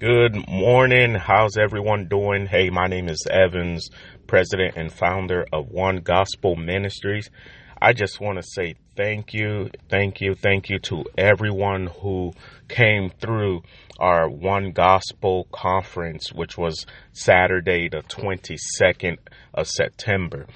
Good morning. How's everyone doing? Hey, my name is Evans, president and founder of One Gospel Ministries. I just want to say thank you, thank you, thank you to everyone who came through our One Gospel conference, which was Saturday, the 22nd of September.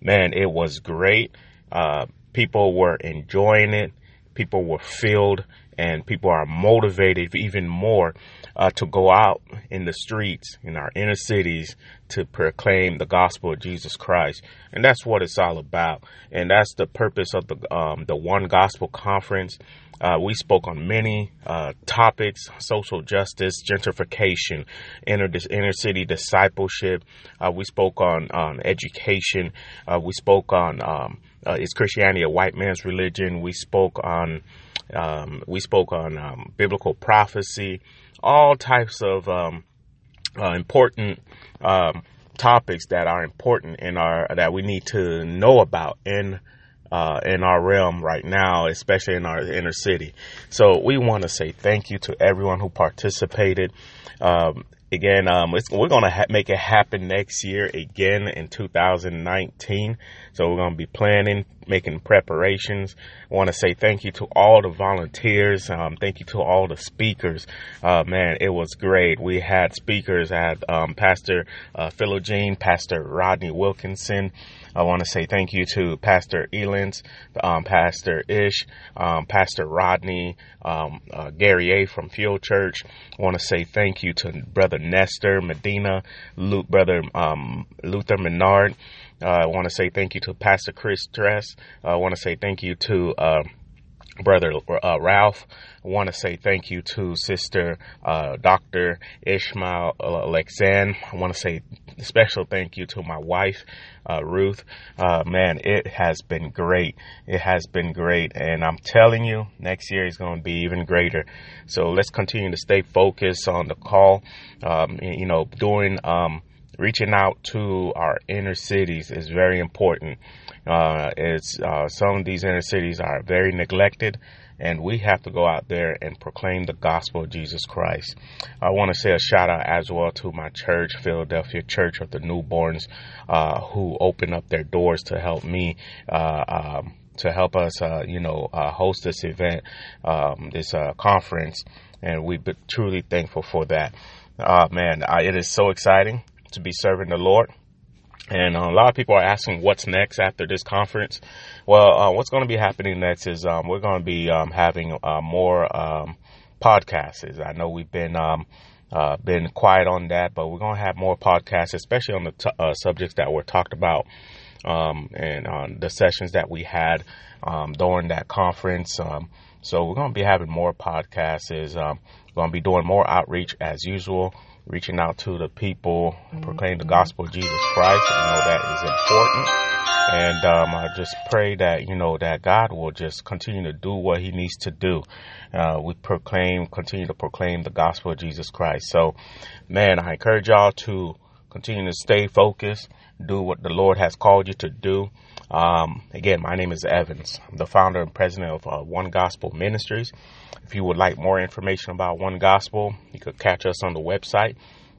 Man, it was great. Uh, people were enjoying it, people were filled, and people are motivated even more uh, to go out in the streets in our inner cities to proclaim the gospel of Jesus Christ, and that's what it's all about. And that's the purpose of the um, the One Gospel Conference. Uh, we spoke on many uh, topics: social justice, gentrification, inner inner city discipleship. Uh, we spoke on on education. Uh, we spoke on um, uh, is Christianity a white man's religion? We spoke on um, we spoke on um, biblical prophecy all types of um, uh, important um, topics that are important in our that we need to know about in uh, in our realm right now, especially in our inner city. So we want to say thank you to everyone who participated. Um, again, um, we're to ha- make it happen next year again in 2019. So we're to be planning, making preparations. I want to say thank you to all the volunteers. Um, thank you to all the speakers. Uh, man, it was great. We had speakers at um, Pastor uh, Philogene, Pastor Rodney Wilkinson. I want to say thank you to Pastor Elens, um, Pastor Ish, um, Pastor Rodney, um, uh, Gary A. from Field Church. I want to say thank you to Brother Nestor Medina, Luke, Brother um, Luther Menard. Uh, I want to say thank you to Pastor Chris Dress. Uh, I want to say thank you to uh, Brother uh, Ralph. I want to say thank you to Sister uh, Dr. Ishmael Alexan. I want to say special thank you to my wife, uh, Ruth. man, it has been great. It has been great. And I'm telling you, next year is going to be even greater. So let's continue to stay focused on the call. Um, you know, doing. Um, reaching out to our inner cities is very important. Uh, it's uh, some of these inner cities are very neglected, and we have to go out there and proclaim the gospel of Jesus Christ. I want to say a shout out as well to my church, Philadelphia Church of the Newborns, uh, who opened up their doors to help me. Uh, um, to help us, uh, you know, uh, host this event, um, this conference, and we've been truly thankful for that. man, it is so exciting to be serving the Lord. And uh, a lot of people are asking what's next after this conference. Well, uh, what's going to be happening next is um, we're going to be um, having uh, more um, podcasts. I know we've been um, uh, been quiet on that, but we're going to have more podcasts, especially on the t- uh, subjects that were talked about um, and on the sessions that we had um, during that conference. so we're going to be having more podcasts. We're going to be doing more outreach as usual reaching out to the people, proclaim the gospel of Jesus Christ. You know that is important. And um, I just pray that you know that God will just continue to do what He needs to do. Uh, we proclaim, continue to proclaim the gospel of Jesus Christ. So, man, I encourage y'all to continue to stay focused, do what the Lord has called you to do. Um, again, my name is Evans. I'm the founder and president of uh, One Gospel Ministries. If you would like more information about One Gospel, you could catch us on the website.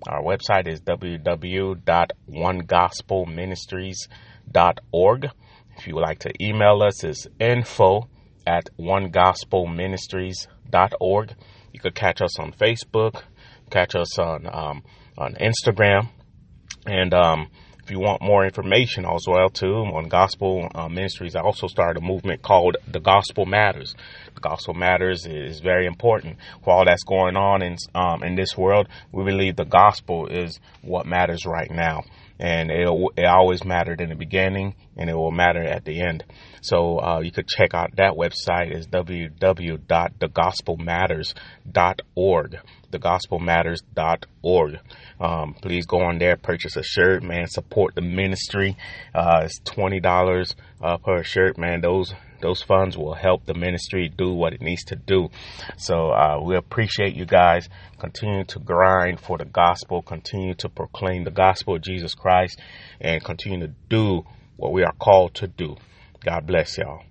Our website is www.onegospelministries.org. If you would like to email us, it's info at onegospelministries.org. You could catch us on Facebook, catch us on um, on Instagram, and um, if you want more information as well too on gospel uh, ministries, I also started a movement called The Gospel Matters. The Gospel Matters is very important for all that's going on in um, in this world. We believe the gospel is what matters right now and it, it always mattered in the beginning and it will matter at the end. So uh, you could check out that website is www.thegospelmatters.org thegospelmatters.org. Um, please go on there, purchase a shirt, man. Support the ministry. Uh, it's twenty dollars uh, per shirt, man. Those those funds will help the ministry do what it needs to do. So uh, we appreciate you guys. Continue to grind for the gospel. Continue to proclaim the gospel of Jesus Christ, and continue to do what we are called to do. God bless y'all.